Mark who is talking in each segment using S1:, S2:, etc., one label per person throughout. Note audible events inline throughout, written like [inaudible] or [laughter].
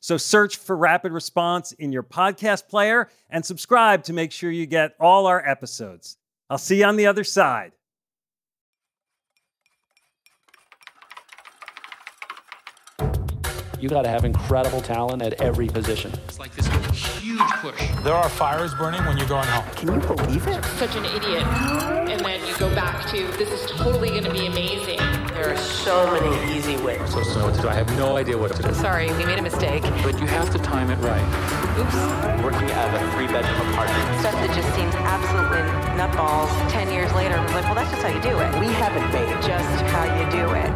S1: So search for Rapid Response in your podcast player and subscribe to make sure you get all our episodes. I'll see you on the other side.
S2: You got to have incredible talent at every position.
S3: It's like this huge push.
S4: There are fires burning when you're going home.
S5: Can you believe it?
S6: Such an idiot. And then you go back to, this is totally going to be amazing.
S5: There are so many easy ways.
S2: So, so what to do? I have no idea what to do.
S6: Sorry, we made a mistake.
S3: But you have to time it right.
S6: Oops.
S7: Working at a three bedroom apartment.
S8: Stuff that just seems absolutely nutballs. Ten years later, I was like, well, that's just how you do it.
S5: We haven't made
S8: Just how you do it.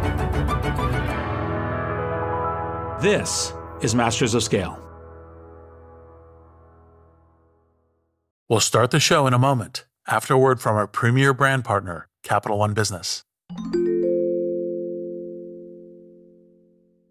S4: This is Masters of Scale. We'll start the show in a moment after a word from our premier brand partner, Capital One Business.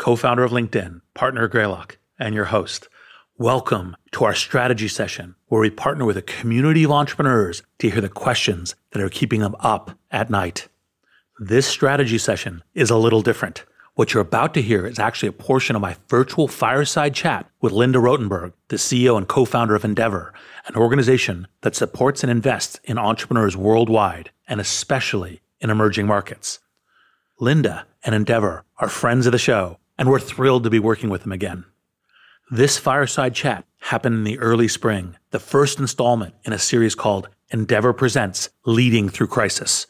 S4: co founder of LinkedIn, partner at Greylock, and your host. Welcome to our strategy session where we partner with a community of entrepreneurs to hear the questions that are keeping them up at night. This strategy session is a little different. What you're about to hear is actually a portion of my virtual fireside chat with Linda Rottenberg, the CEO and co founder of Endeavor, an organization that supports and invests in entrepreneurs worldwide and especially in emerging markets. Linda and Endeavor are friends of the show, and we're thrilled to be working with them again. This fireside chat happened in the early spring, the first installment in a series called Endeavor Presents Leading Through Crisis.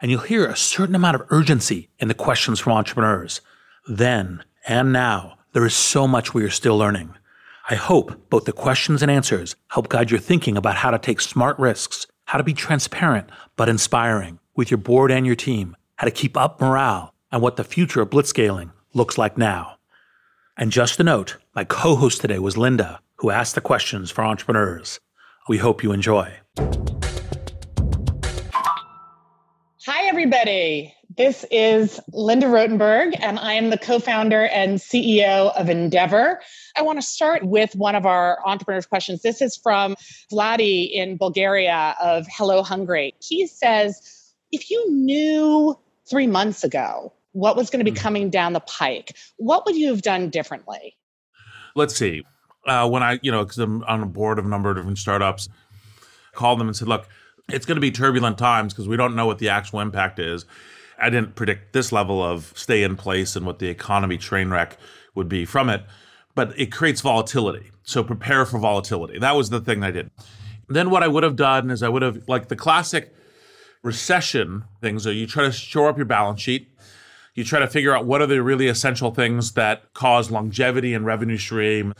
S4: And you'll hear a certain amount of urgency in the questions from entrepreneurs. Then and now, there is so much we are still learning. I hope both the questions and answers help guide your thinking about how to take smart risks, how to be transparent but inspiring with your board and your team, how to keep up morale, and what the future of blitzscaling looks like now. And just a note, my co host today was Linda, who asked the questions for entrepreneurs. We hope you enjoy.
S9: Hi, everybody. This is Linda Rottenberg, and I am the co founder and CEO of Endeavor. I want to start with one of our entrepreneurs' questions. This is from Vladi in Bulgaria of Hello Hungry. He says, If you knew three months ago what was going to be coming down the pike, what would you have done differently?
S10: Let's see. Uh, when I, you know, because I'm on a board of a number of different startups, called them and said, look, it's going to be turbulent times because we don't know what the actual impact is. I didn't predict this level of stay in place and what the economy train wreck would be from it, but it creates volatility. So prepare for volatility. That was the thing I did. Then what I would have done is I would have, like the classic recession things, so you try to shore up your balance sheet. You try to figure out what are the really essential things that cause longevity and revenue stream.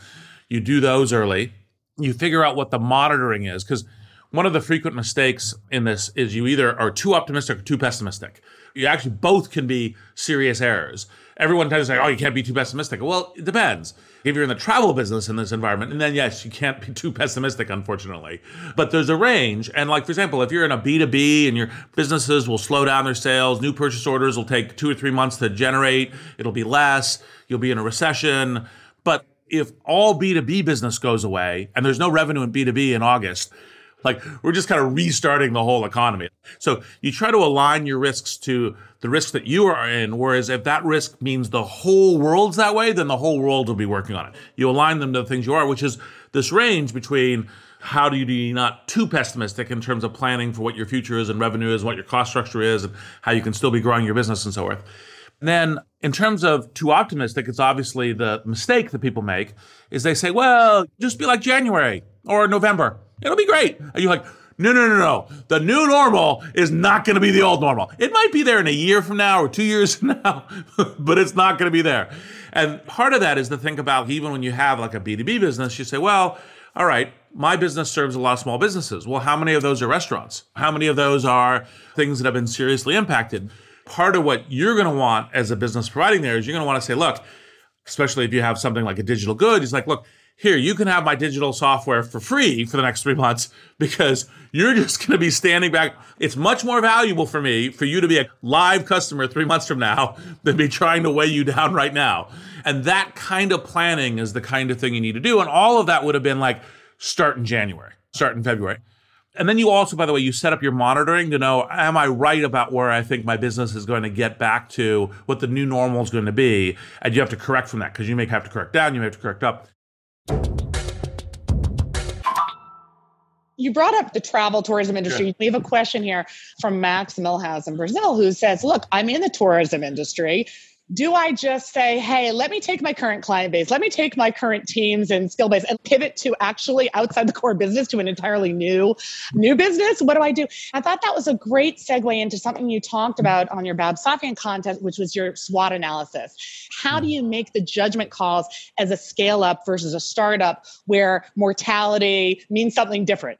S10: You do those early. You figure out what the monitoring is because
S4: one of the frequent mistakes in this is you either are too optimistic or too pessimistic. You actually both can be serious errors. Everyone tends to say, oh, you can't be too pessimistic. Well, it depends. If you're in the travel business in this environment, and then yes, you can't be too pessimistic, unfortunately. But there's a range. And like, for example, if you're in a B2B and your businesses will slow down their sales, new purchase orders will take two or three months to generate, it'll be less, you'll be in a recession. But if all B2B business goes away and there's no revenue in B2B in August, like we're just kind of restarting the whole economy. So you try to align your risks to the risks that you are in. Whereas if that risk means the whole world's that way, then the whole world will be working on it. You align them to the things you are, which is this range between how do you be not too pessimistic in terms of planning for what your future is and revenue is, what your cost structure is, and how you can still be growing your business and so forth. And then in terms of too optimistic, it's obviously the mistake that people make is they say, well, just be like January or November It'll be great. And you're like, no, no, no, no. The new normal is not going to be the old normal. It might be there in a year from now or two years [laughs] from now, but it's not going to be there. And part of that is to think about even when you have like a B2B business, you say, well, all right, my business serves a lot of small businesses. Well, how many of those are restaurants? How many of those are things that have been seriously impacted? Part of what you're going to want as a business providing there is you're going to want to say, look, especially if you have something like a digital good, it's like, look, here, you can have my digital software for free for the next three months because you're just going to be standing back. It's much more valuable for me for you to be a live customer three months from now [laughs] than be trying to weigh you down right now. And that kind of planning is the kind of thing you need to do. And all of that would have been like start in January, start in February. And then you also, by the way, you set up your monitoring to know, am I right about where I think my business is going to get back to, what the new normal is going to be? And you have to correct from that because you may have to correct down, you may have to correct up.
S9: You brought up the travel tourism industry. Sure. We have a question here from Max Milhouse in Brazil who says, Look, I'm in the tourism industry do I just say, hey, let me take my current client base, let me take my current teams and skill base and pivot to actually outside the core business to an entirely new new business? What do I do? I thought that was a great segue into something you talked about on your Bob Safian content, which was your SWOT analysis. How do you make the judgment calls as a scale up versus a startup where mortality means something different?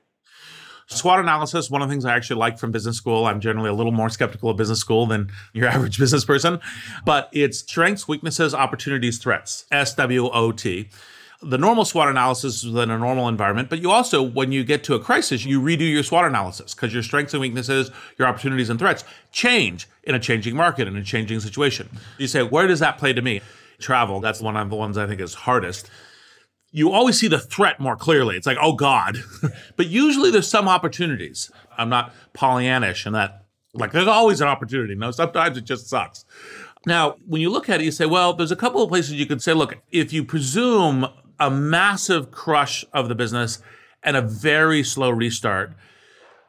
S4: SWOT analysis, one of the things I actually like from business school. I'm generally a little more skeptical of business school than your [laughs] average business person, but it's strengths, weaknesses, opportunities, threats, SWOT. The normal SWOT analysis is in a normal environment, but you also, when you get to a crisis, you redo your SWOT analysis because your strengths and weaknesses, your opportunities and threats change in a changing market, in a changing situation. You say, where does that play to me? Travel, that's one of the ones I think is hardest you always see the threat more clearly. It's like, oh God. [laughs] but usually there's some opportunities. I'm not Pollyannish and that, like, there's always an opportunity. No, sometimes it just sucks. Now, when you look at it, you say, well, there's a couple of places you could say, look, if you presume a massive crush of the business and a very slow restart,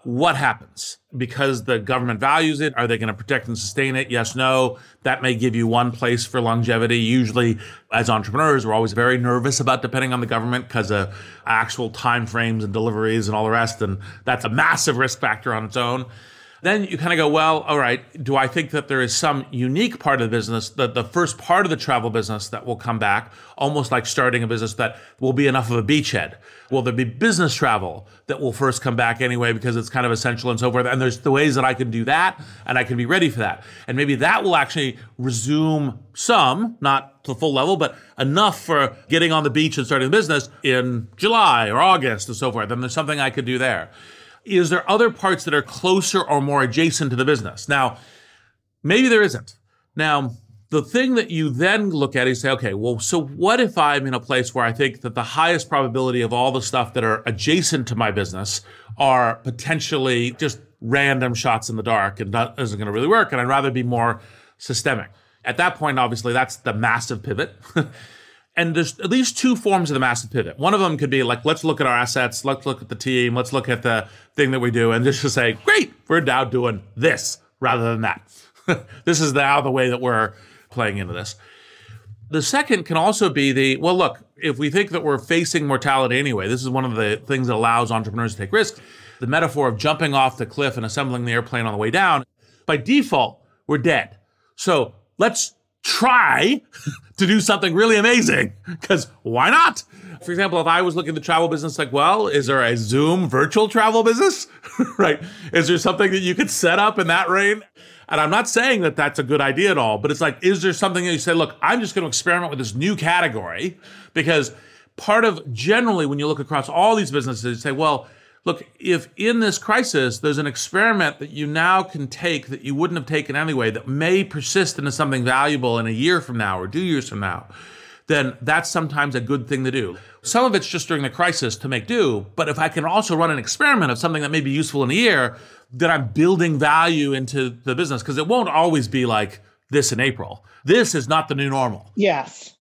S4: what happens? Because the government values it, are they going to protect and sustain it? Yes, no. That may give you one place for longevity. Usually, as entrepreneurs, we're always very nervous about depending on the government because of actual time frames and deliveries and all the rest. And that's a massive risk factor on its own. Then you kind of go, well, all right, do I think that there is some unique part of the business, that the first part of the travel business that will come back, almost like starting a business that will be enough of a beachhead? Will there be business travel that will first come back anyway because it's kind of essential and so forth? And there's the ways that I can do that and I can be ready for that. And maybe that will actually resume some, not to the full level, but enough for getting on the beach and starting a business in July or August and so forth. And there's something I could do there is there other parts that are closer or more adjacent to the business? Now, maybe there isn't. Now, the thing that you then look at is say, okay, well, so what if I'm in a place where I think that the highest probability of all the stuff that are adjacent to my business are potentially just random shots in the dark and that isn't going to really work, and I'd rather be more systemic. At that point, obviously, that's the massive pivot. [laughs] and there's at least two forms of the massive pivot. One of them could be like, let's look at our assets, let's look at the team, let's look at the thing that we do, and just to say, great, we're now doing this rather than that. [laughs] this is now the way that we're playing into this. The second can also be the, well, look, if we think that we're facing mortality anyway, this is one of the things that allows entrepreneurs to take risks. The metaphor of jumping off the cliff and assembling the airplane on the way down, by default, we're dead. So let's try [laughs] to do something really amazing because why not? For example, if I was looking at the travel business, like, well, is there a Zoom virtual travel business? [laughs] right? Is there something that you could set up in that range? And I'm not saying that that's a good idea at all, but it's like, is there something that you say, look, I'm just going to experiment with this new category? Because part of generally, when you look across all these businesses, you say, well, look, if in this crisis there's an experiment that you now can take that you wouldn't have taken anyway, that may persist into something valuable in a year from now or two years from now, then that's sometimes a good thing to do. Some of it's just during the crisis to make do, but if I can also run an experiment of something that may be useful in a year, then I'm building value into the business because it won't always be like this in April. This is not the new normal.
S9: Yes.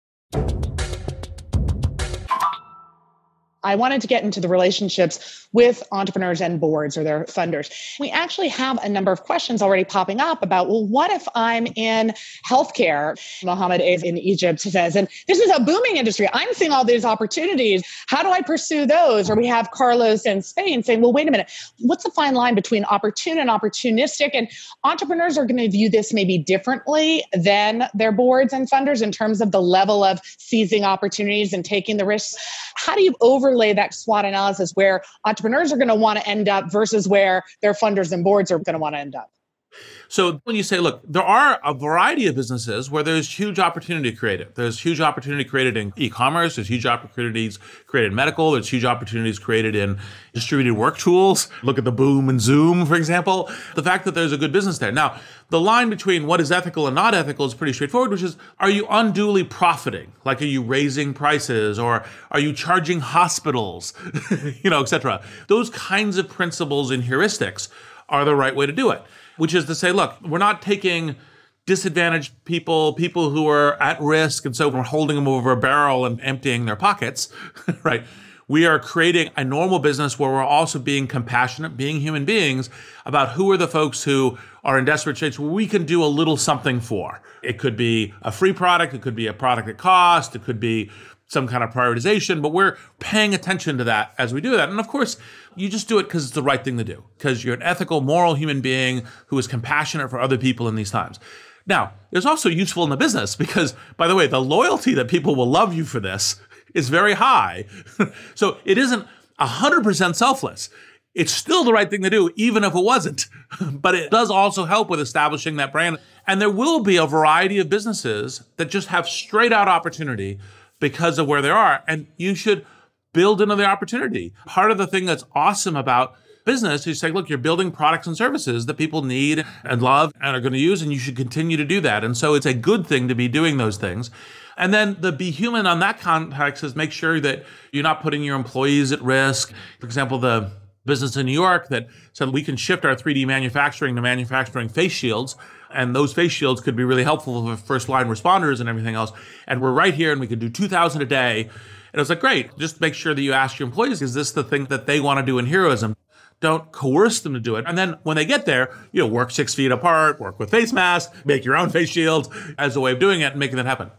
S9: I wanted to get into the relationships with entrepreneurs and boards or their funders. We actually have a number of questions already popping up about, well, what if I'm in healthcare? Mohammed is in Egypt says, and this is a booming industry. I'm seeing all these opportunities. How do I pursue those? Or we have Carlos in Spain saying, well, wait a minute, what's the fine line between opportune and opportunistic? And entrepreneurs are going to view this maybe differently than their boards and funders in terms of the level of seizing opportunities and taking the risks. How do you overlay that SWOT analysis where entrepreneurs are going to want to end up versus where their funders and boards are going to want to end up?
S4: So when you say, look, there are a variety of businesses where there's huge opportunity created. There's huge opportunity created in e-commerce. There's huge opportunities created in medical. There's huge opportunities created in distributed work tools. Look at the boom and Zoom, for example. The fact that there's a good business there. Now, the line between what is ethical and not ethical is pretty straightforward, which is, are you unduly profiting? Like, are you raising prices or are you charging hospitals, [laughs] you know, et cetera? Those kinds of principles and heuristics are the right way to do it which is to say, look, we're not taking disadvantaged people, people who are at risk, and so we're holding them over a barrel and emptying their pockets, [laughs] right? We are creating a normal business where we're also being compassionate, being human beings about who are the folks who are in desperate straits where we can do a little something for. It could be a free product, it could be a product at cost, it could be some kind of prioritization, but we're paying attention to that as we do that. And of course, you just do it because it's the right thing to do, because you're an ethical, moral human being who is compassionate for other people in these times. Now, it's also useful in the business because, by the way, the loyalty that people will love you for this is very high. [laughs] so it isn't 100% selfless. It's still the right thing to do, even if it wasn't. [laughs] but it does also help with establishing that brand. And there will be a variety of businesses that just have straight out opportunity because of where they are. And you should build into the opportunity. Part of the thing that's awesome about business is say, look, you're building products and services that people need and love and are going to use, and you should continue to do that. And so it's a good thing to be doing those things. And then the be human on that context is make sure that you're not putting your employees at risk. For example, the business in New York that said we can shift our 3D manufacturing to manufacturing face shields. And those face shields could be really helpful for first line responders and everything else. And we're right here and we could do 2,000 a day. And it was like, great, just make sure that you ask your employees, is this the thing that they want to do in heroism? Don't coerce them to do it. And then when they get there, you know, work six feet apart, work with face masks, make your own face shields as a way of doing it and making that happen.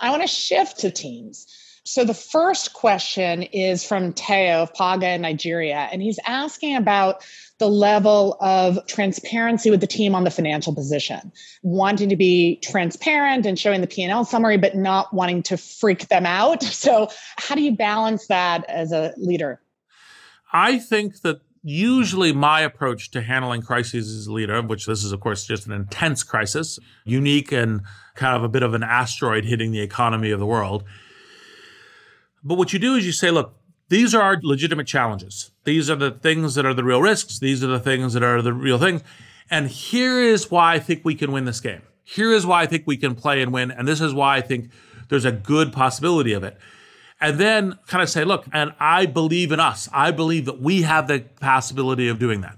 S9: I want to shift to teams. So the first question is from Tayo of Paga in Nigeria, and he's asking about the level of transparency with the team on the financial position, wanting to be transparent and showing the P&L summary, but not wanting to freak them out. [laughs] So how do you balance that as a leader?
S4: I think that usually my approach to handling crises as a leader, which this is, of course, just an intense crisis, unique and kind of a bit of an asteroid hitting the economy of the world. But what you do is you say, look, these are our legitimate challenges. These are the things that are the real risks. These are the things that are the real things. And here is why I think we can win this game. Here is why I think we can play and win. And this is why I think there's a good possibility of it. And then kind of say, look, and I believe in us. I believe that we have the possibility of doing that.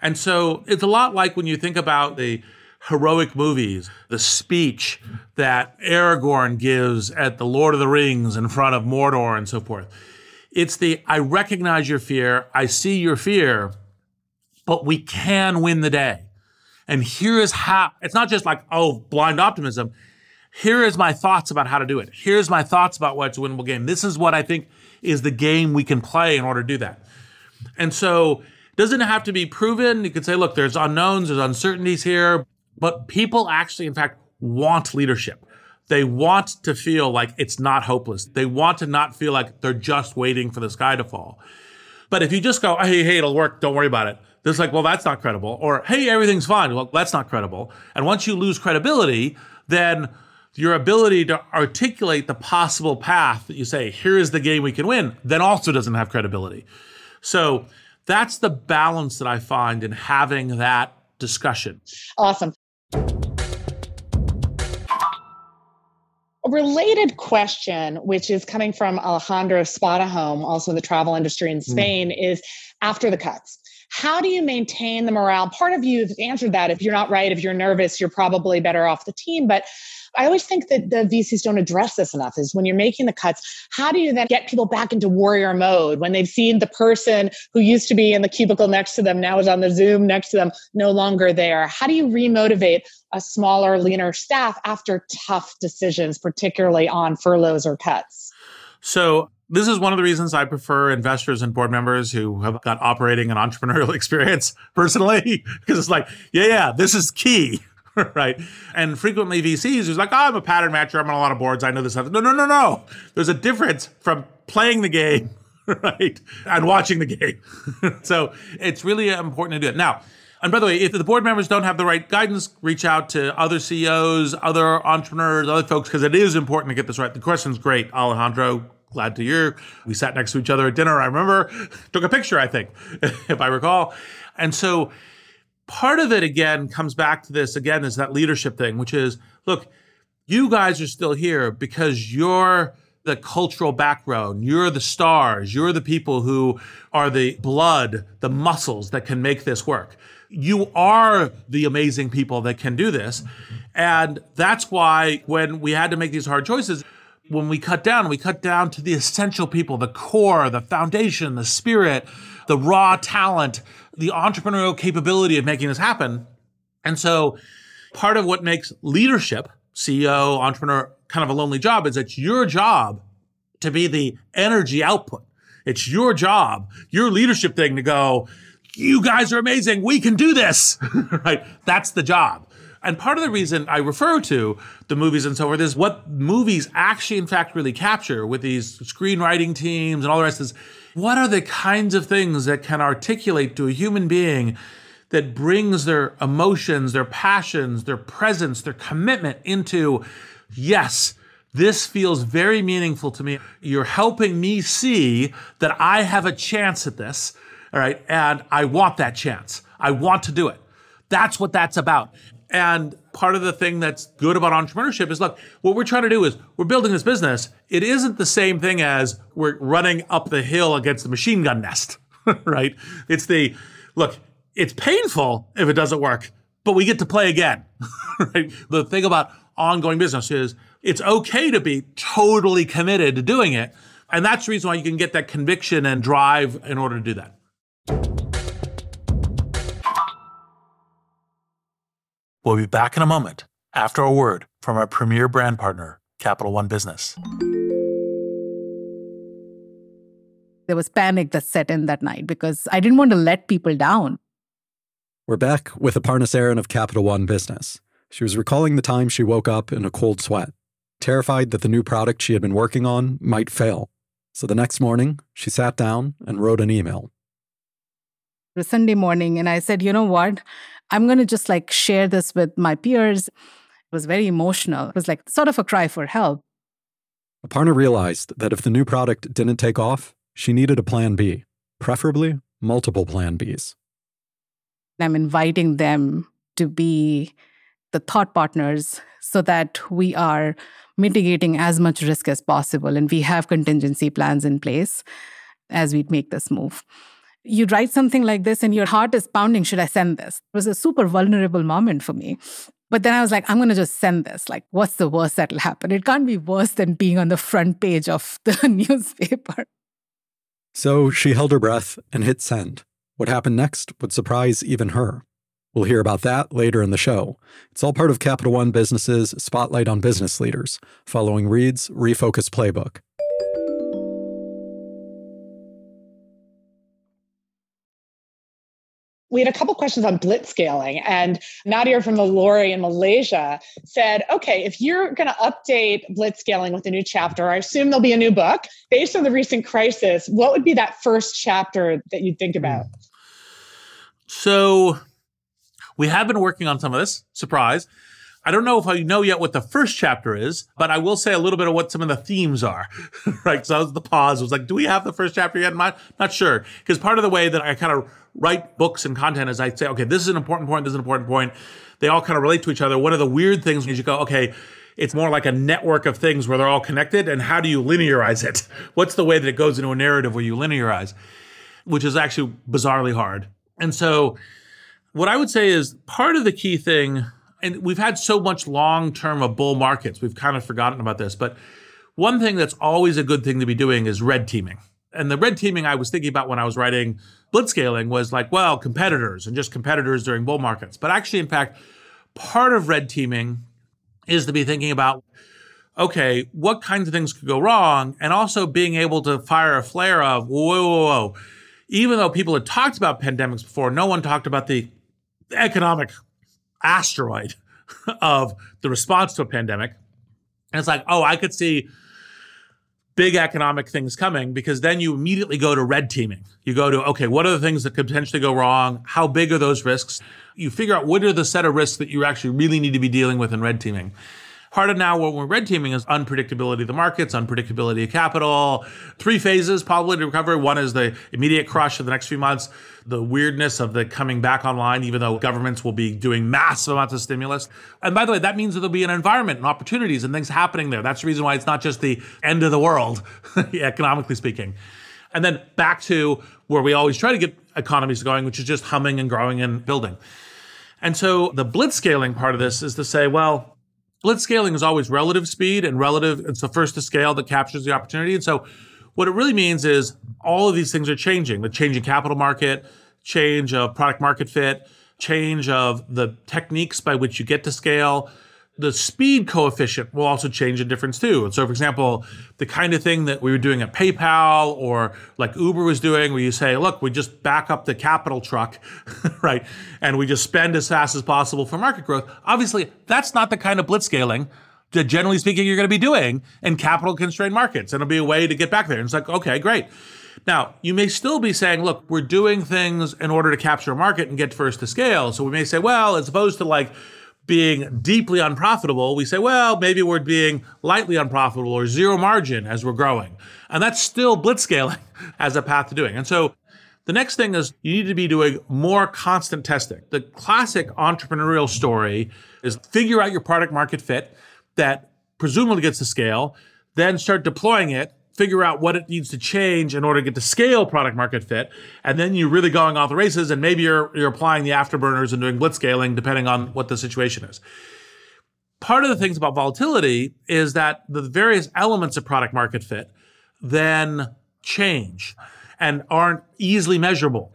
S4: And so it's a lot like when you think about the heroic movies, the speech that Aragorn gives at the Lord of the Rings in front of Mordor and so forth. It's the I recognize your fear, I see your fear, but we can win the day. And here is how it's not just like, oh, blind optimism. Here is my thoughts about how to do it. Here's my thoughts about what's a winnable game. This is what I think is the game we can play in order to do that. And so Doesn't have to be proven. You could say, look, there's unknowns, there's uncertainties here, but people actually, in fact, want leadership. They want to feel like it's not hopeless. They want to not feel like they're just waiting for the sky to fall. But if you just go, hey, hey, it'll work, don't worry about it. There's like, well, that's not credible. Or, hey, everything's fine. Well, that's not credible. And once you lose credibility, then your ability to articulate the possible path that you say, here is the game we can win, then also doesn't have credibility. So that's the balance that I find in having that discussion.
S9: Awesome. A related question, which is coming from Alejandro Spadahome, also in the travel industry in Spain, mm. is after the cuts. How do you maintain the morale? Part of you has answered that. If you're not right, if you're nervous, you're probably better off the team. But I always think that the VCs don't address this enough is when you're making the cuts, how do you then get people back into warrior mode when they've seen the person who used to be in the cubicle next to them now is on the Zoom next to them, no longer there? How do you remotivate a smaller, leaner staff after tough decisions, particularly on furloughs or cuts?
S4: So this is one of the reasons I prefer investors and board members who have got operating and entrepreneurial [laughs] experience personally, because it's like, yeah, yeah, this is key. [laughs] right? And frequently VCs who's like, oh, I'm a pattern matcher. I'm on a lot of boards. I know this stuff. No, no, no, no. There's a difference from playing the game, [laughs] right, and watching the game. [laughs] so it's really important to do it. Now, and by the way, if the board members don't have the right guidance, reach out to other CEOs, other entrepreneurs, other folks, because it is important to get this right. The question's great, Alejandro. Glad to hear. We sat next to each other at dinner. I remember, took a picture, I think, if I recall. And so part of it again comes back to this again is that leadership thing, which is look, you guys are still here because you're the cultural background. You're the stars. You're the people who are the blood, the muscles that can make this work. You are the amazing people that can do this. And that's why when we had to make these hard choices, when we cut down, we cut down to the essential people, the core, the foundation, the spirit, the raw talent, the entrepreneurial capability of making this happen. And so part of what makes leadership, CEO, entrepreneur, kind of a lonely job is it's your job to be the energy output. It's your job, your leadership thing to go, you guys are amazing. We can do this, [laughs] right? That's the job. And part of the reason I refer to the movies and so forth is what movies actually, in fact, really capture with these screenwriting teams and all the rest is what are the kinds of things that can articulate to a human being that brings their emotions, their passions, their presence, their commitment into, yes, this feels very meaningful to me. You're helping me see that I have a chance at this. All right. And I want that chance. I want to do it. That's what that's about. And part of the thing that's good about entrepreneurship is look, what we're trying to do is we're building this business. It isn't the same thing as we're running up the hill against the machine gun nest, [laughs] right? It's the look, it's painful if it doesn't work, but we get to play again, [laughs] right? The thing about ongoing business is it's okay to be totally committed to doing it. And that's the reason why you can get that conviction and drive in order to do that.
S11: We'll be back in a moment after a word from our premier brand partner, Capital One Business.
S12: There was panic that set in that night because I didn't want to let people down.
S13: We're back with Aparna Saran of Capital One Business. She was recalling the time she woke up in a cold sweat, terrified that the new product she had been working on might fail. So the next morning, she sat down and wrote an email.
S12: Sunday morning, and I said, you know what? I'm going to just like share this with my peers. It was very emotional. It was like sort of a cry for help.
S13: Aparna realized that if the new product didn't take off, she needed a plan B, preferably multiple plan Bs.
S12: I'm inviting them to be the thought partners so that we are mitigating as much risk as possible and we have contingency plans in place as we make this move you write something like this and your heart is pounding should i send this? It was a super vulnerable moment for me. But then i was like i'm going to just send this. Like what's the worst that'll happen? It can't be worse than being on the front page of [laughs] the newspaper.
S13: So she held her breath and hit send. What happened next would surprise even her. We'll hear about that later in the show. It's all part of capital one business's spotlight on business leaders following reid's refocus playbook
S9: we had a couple questions on blitzscaling and nadia from the Lorry in malaysia said okay if you're going to update blitzscaling with a new chapter i assume there'll be a new book. Based on the recent crisis what would be that first chapter that you'd think about?
S4: So we have been working on some of this. Surprise I don't know if I know yet what the first chapter is, but I will say a little bit of what some of the themes are, [laughs] right? So that was the pause. Was like, do we have the first chapter yet in mind? Not sure. Because part of the way that I kind of write books and content is I say, okay, this is an important point, this is an important point. They all kind of relate to each other. One of the weird things is you go, okay, it's more like a network of things where they're all connected. And how do you linearize it? [laughs] What's the way that it goes into a narrative where you linearize, which is actually bizarrely hard. And so, what I would say is part of the key thing and we've had so much long term of bull markets, we've kind of forgotten about this. But one thing that's always a good thing to be doing is red teaming. And the red teaming I was thinking about when I was writing blitzscaling was like, well, competitors and just competitors during bull markets. But actually, in fact, part of red teaming is to be thinking about okay, what kinds of things could go wrong? And also being able to fire a flare of, whoa, whoa, whoa. Even though people had talked about pandemics before, no one talked about the economic asteroid [laughs] of the response to a pandemic. And it's like, oh, I could see big economic things coming because then you immediately go to red teaming. You go to, okay, what are the things that could potentially go wrong? How big are those risks? You figure out what are the set of risks that you actually really need to be dealing with in red teaming. Part of now what we're red teaming is unpredictability of the markets, unpredictability of capital. Three phases probably to recover. One is the immediate crush of the next few months, the weirdness of the coming back online, even though governments will be doing massive amounts of stimulus. And by the way, that means there'll be an environment and opportunities and things happening there. That's the reason why it's not just the end of the world, [laughs] economically speaking. And then back to where we always try to get economies going, which is just humming and growing and building. And so the blitzscaling part of this is to say, well, Blitzscaling is always relative speed and relative. It's the first to scale that captures the opportunity. And so what it really means is all of these things are changing. The changing capital market, change of product market fit, change of the techniques by which you get to scale, the speed coefficient will also change in difference too. And so, for example, the kind of thing that we were doing at PayPal or like Uber was doing, where you say, look, we just back up the capital truck, [laughs] right? And we just spend as fast as possible for market growth. Obviously, that's not the kind of blitzscaling that generally speaking you're going to be doing in capital constrained markets. And it'll be a way to get back there. And it's like, okay, great. Now, you may still be saying, look, we're doing things in order to capture a market and get first to scale. So we may say, well, as opposed to like, being deeply unprofitable, we say, well, maybe we're being lightly unprofitable or zero margin as we're growing. And that's still blitzscaling [laughs] as a path to doing. And so the next thing is you need to be doing more constant testing. The classic entrepreneurial story is figure out your product market fit that presumably gets to scale, then start deploying it figure out what it needs to change in order to get to scale product market fit. And then you're really going off the races and maybe you're, you're applying the afterburners and doing blitz scaling depending on what the situation is. Part of the things about volatility is that the various elements of product market fit then change and aren't easily measurable.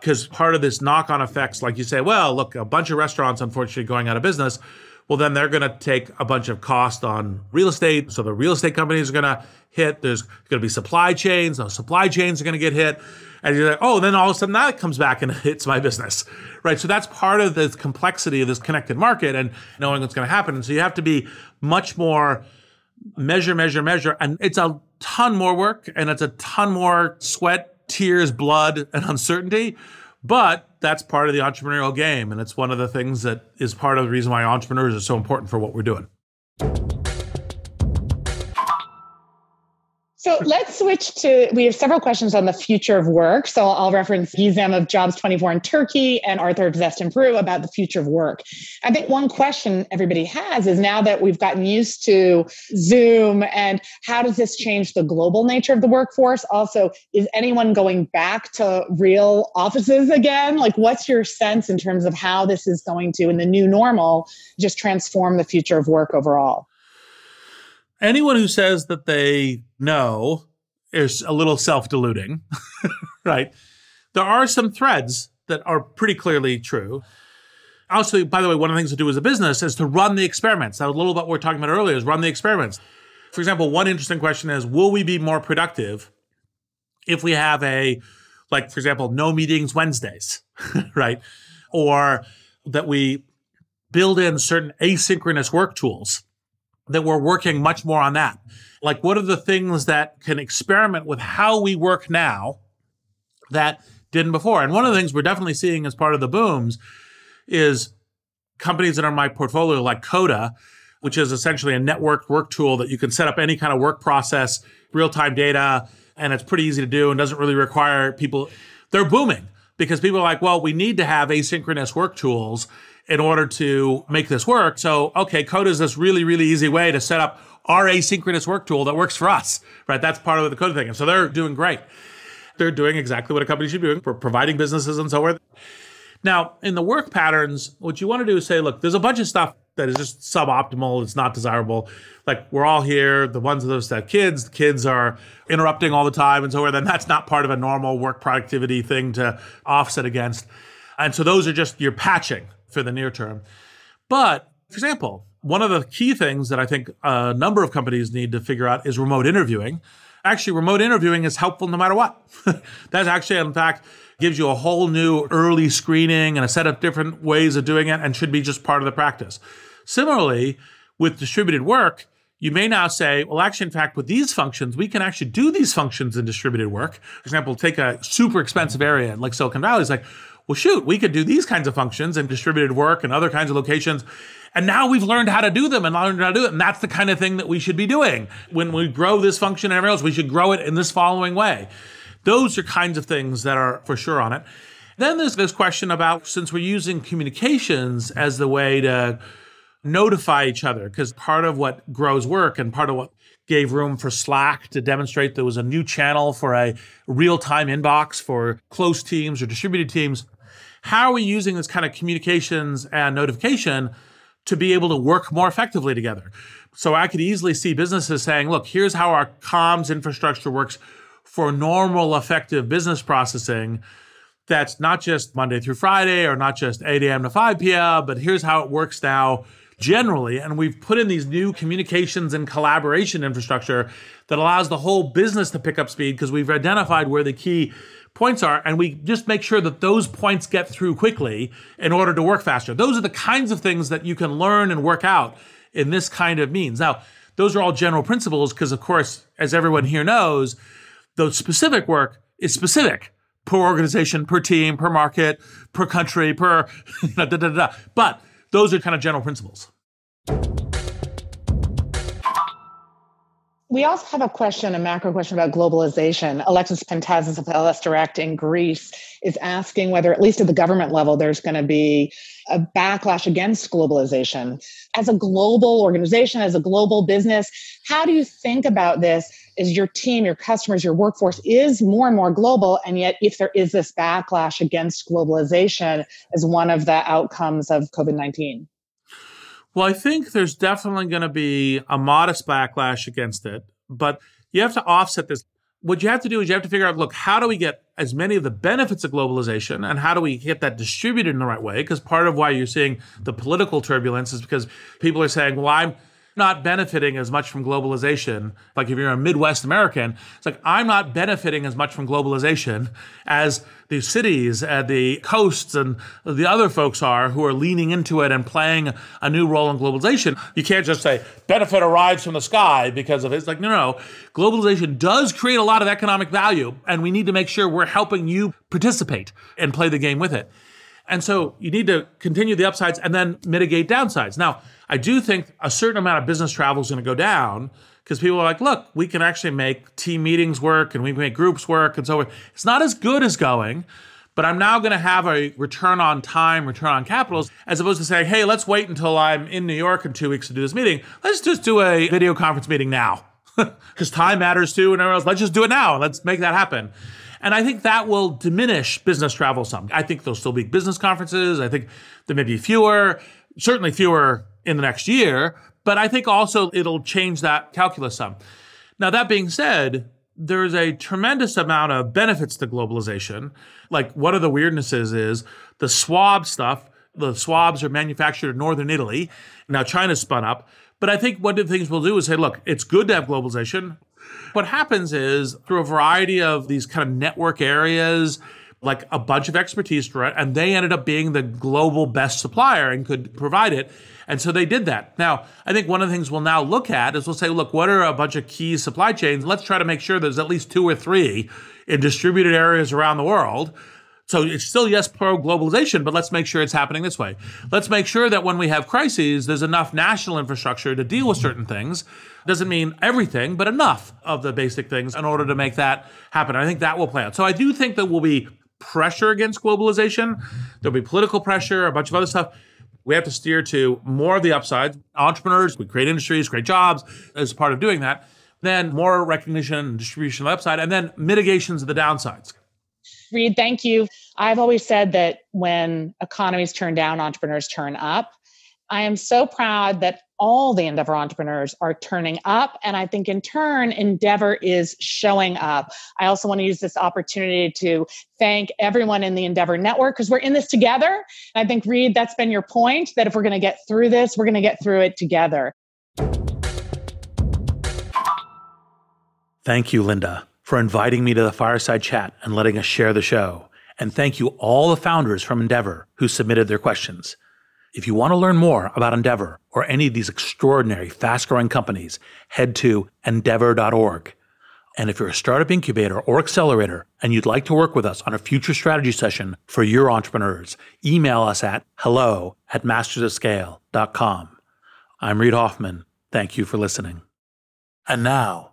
S4: Because part of this knock on effects, like you say, well, look, a bunch of restaurants unfortunately going out of business well, then they're going to take a bunch of cost on real estate. So the real estate companies are going to hit. There's going to be supply chains. Those supply chains are going to get hit. And you're like, oh, then all of a sudden that comes back and [laughs] hits my business, right? So that's part of the complexity of this connected market and knowing what's going to happen. And so you have to be much more measure, measure, measure. And it's a ton more work and it's a ton more sweat, tears, blood, and uncertainty. But that's part of the entrepreneurial game. And it's one of the things that is part of the reason why entrepreneurs are so important for what we're doing.
S9: So let's switch to, we have several questions on the future of work. So I'll reference Gizem of Jobs 24 in Turkey and Arthur of Zest in Peru about the future of work. I think one question everybody has is now that we've gotten used to Zoom and how does this change the global nature of the workforce? Also, is anyone going back to real offices again? Like what's your sense in terms of how this is going to, in the new normal, just transform the future of work overall?
S4: Anyone who says that they know is a little self deluding, [laughs] right? There are some threads that are pretty clearly true. Also, by the way, one of the things to do as a business is to run the experiments. That was a little bit what we were talking about earlier is run the experiments. For example, one interesting question is will we be more productive if we have a, like, for example, no meetings Wednesdays, [laughs] right? Or that we build in certain asynchronous work tools that we're working much more on that. Like, what are the things that can experiment with how we work now that didn't before? And one of the things we're definitely seeing as part of the booms is companies that are in my portfolio, like Coda, which is essentially a networked work tool that you can set up any kind of work process, real time data, and it's pretty easy to do and doesn't really require people. They're booming because people are like, well, we need to have asynchronous work tools in order to make this work. So, okay, Coda is this really, really easy way to set up our asynchronous work tool that works for us, right? That's part of the Coda thing. And so they're doing great. They're doing exactly what a company should be doing for providing businesses and so forth. Now, in the work patterns, what you want to do is say, look, there's a bunch of stuff that is just suboptimal. It's not desirable. Like we're all here. The ones that have kids, the kids are interrupting all the time and so forth. Then that's not part of a normal work productivity thing to offset against. And so those are just your patching for the near term. But for example, one of the key things that I think a number of companies need to figure out is remote interviewing. Actually, remote interviewing is helpful no matter what. [laughs] That's actually, in fact, gives you a whole new early screening and a set of different ways of doing it and should be just part of the practice. Similarly, with distributed work, you may now say, well, actually, in fact, with these functions, we can actually do these functions in distributed work. For example, take a super expensive area like Silicon Valley. It's like, well, shoot, we could do these kinds of functions and distributed work and other kinds of locations. And now we've learned how to do them and learned how to do it. And that's the kind of thing that we should be doing. When we grow this function and everything else, we should grow it in this following way. Those are kinds of things that are for sure on it. Then there's this question about since we're using communications as the way to notify each other, because part of what grows work and part of what gave room for Slack to demonstrate there was a new channel for a real time inbox for close teams or distributed teams. How are we using this kind of communications and notification to be able to work more effectively together? So I could easily see businesses saying, look, here's how our comms infrastructure works for normal, effective business processing. That's not just Monday through Friday or not just 8 a.m. to 5 p.m., but here's how it works now generally. And we've put in these new communications and collaboration infrastructure that allows the whole business to pick up speed because we've identified where the key points are and we just make sure that those points get through quickly in order to work faster. Those are the kinds of things that you can learn and work out in this kind of means. Now, those are all general principles because, of course, as everyone here knows, the specific work is specific per organization, per team, per market, per country, per [laughs] da, da, da, da. But those are kind of general principles.
S9: We also have a question, a macro question about globalization. Alexis Pantazis of LS Direct in Greece is asking whether, at least at the government level, there's going to be a backlash against globalization. As a global organization, as a global business, how do you think about this? Is your team, your customers, your workforce is more and more global, and yet if there is this backlash against globalization as one of the outcomes of COVID 19?
S4: Well, I think there's definitely going to be a modest backlash against it, but you have to offset this. What you have to do is you have to figure out look, how do we get as many of the benefits of globalization and how do we get that distributed in the right way? Because part of why you're seeing the political turbulence is because people are saying, well, I'm not benefiting as much from globalization. Like if you're a Midwest American, it's like I'm not benefiting as much from globalization as the cities and the coasts and the other folks are who are leaning into it and playing a new role in globalization. You can't just say benefit arrives from the sky because of it. It's like, no, no. Globalization does create a lot of economic value, and we need to make sure we're helping you participate and play the game with it. And so you need to continue the upsides and then mitigate downsides. Now, I do think a certain amount of business travel is going to go down because people are like, look, we can actually make team meetings work and we can make groups work and so on. It's not as good as going, but I'm now going to have a return on time, return on capitals, as opposed to saying, hey, let's wait until I'm in New York in two weeks to do this meeting. Let's just do a video conference meeting now [laughs] because time matters too and everyone else. Let's just do it now. Let's make that happen. And I think that will diminish business travel some. I think there'll still be business conferences. I think there may be fewer, certainly fewer in the next year, but I think also it'll change that calculus some. Now, that being said, there's a tremendous amount of benefits to globalization. Like one of the weirdnesses is the swab stuff. The swabs are manufactured in northern Italy. Now China's spun up. But I think one of the things we'll do is say, look, it's good to have globalization. What happens is through a variety of these kind of network areas,
S14: like a bunch of expertise it, and they ended up being the global best supplier and could provide it. And so they did that. Now, I think one of the things we'll now look at is we'll say, look, what are a bunch of key supply chains? Let's try to make sure there's at least two or three in distributed areas around the world. So it's still, yes, pro globalization, but let's make sure it's happening this way. Let's make sure that when we have crises, there's enough national infrastructure to deal with certain things. Doesn't mean everything, but enough of the basic things in order to make that happen. I think that will play out. So I do think that will be pressure against globalization. There'll be political pressure, a bunch of other stuff. We have to steer to more of the upsides. Entrepreneurs, we create industries, create jobs as part of doing that. Then more recognition and distribution of the upside, and then mitigations of the downsides.
S9: Reid, thank you. I've always said that when economies turn down, entrepreneurs turn up. I am so proud that all the Endeavor entrepreneurs are turning up. And I think in turn, Endeavor is showing up. I also want to use this opportunity to thank everyone in the Endeavor network because we're in this together. And I think, Reid, that's been your point that if we're going to get through this, we're going to get through it together.
S4: Thank you, Linda, for inviting me to the fireside chat and letting us share the show. And thank you all the founders from Endeavor who submitted their questions. If you want to learn more about Endeavor or any of these extraordinary, fast growing companies, head to endeavor.org. And if you're a startup incubator or accelerator and you'd like to work with us on a future strategy session for your entrepreneurs, email us at hello at mastersofscale.com. I'm Reid Hoffman. Thank you for listening. And now,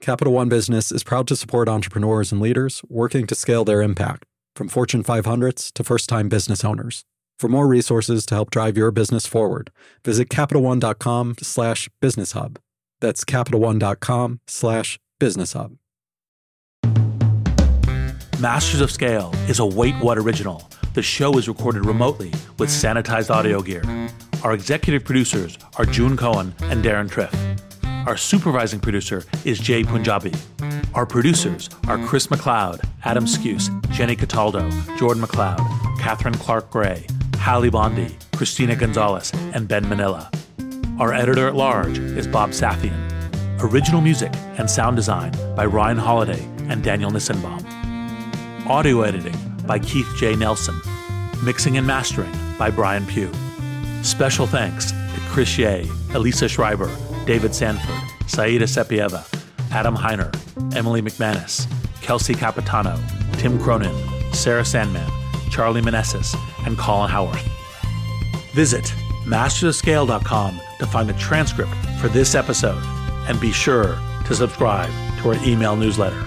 S13: Capital One Business is proud to support entrepreneurs and leaders working to scale their impact, from Fortune 500s to first time business owners. For more resources to help drive your business forward, visit CapitalOne.com slash business hub. That's CapitalOne.com slash business hub.
S4: Masters of Scale is a Wait What original. The show is recorded remotely with sanitized audio gear. Our executive producers are June Cohen and Deron Triff. Our supervising producer is Jai Punjabi. Our producers are Chris McLeod, Adam Skuse, Jenny Cataldo, Jordan McLeod, Catherine Clark Gray, Hallie Bondi, Christina Gonzalez, and Ben Manila. Our editor at large is Bob Safian. Original music and sound design by Ryan Holladay and Daniel Nissenbaum. Audio editing by Keith J. Nelson. Mixing and mastering by Brian Pugh. Special thanks to Chris Yeh, Elisa Schreiber, David Sanford, Saida Sepieva, Adam Heiner, Emily McManus, Kelsey Capitano, Tim Cronin, Sarah Sandman, Charlie Manessis, and Colin Howarth. Visit mastersofscale.com to find the transcript for this episode and be sure to subscribe to our email newsletter.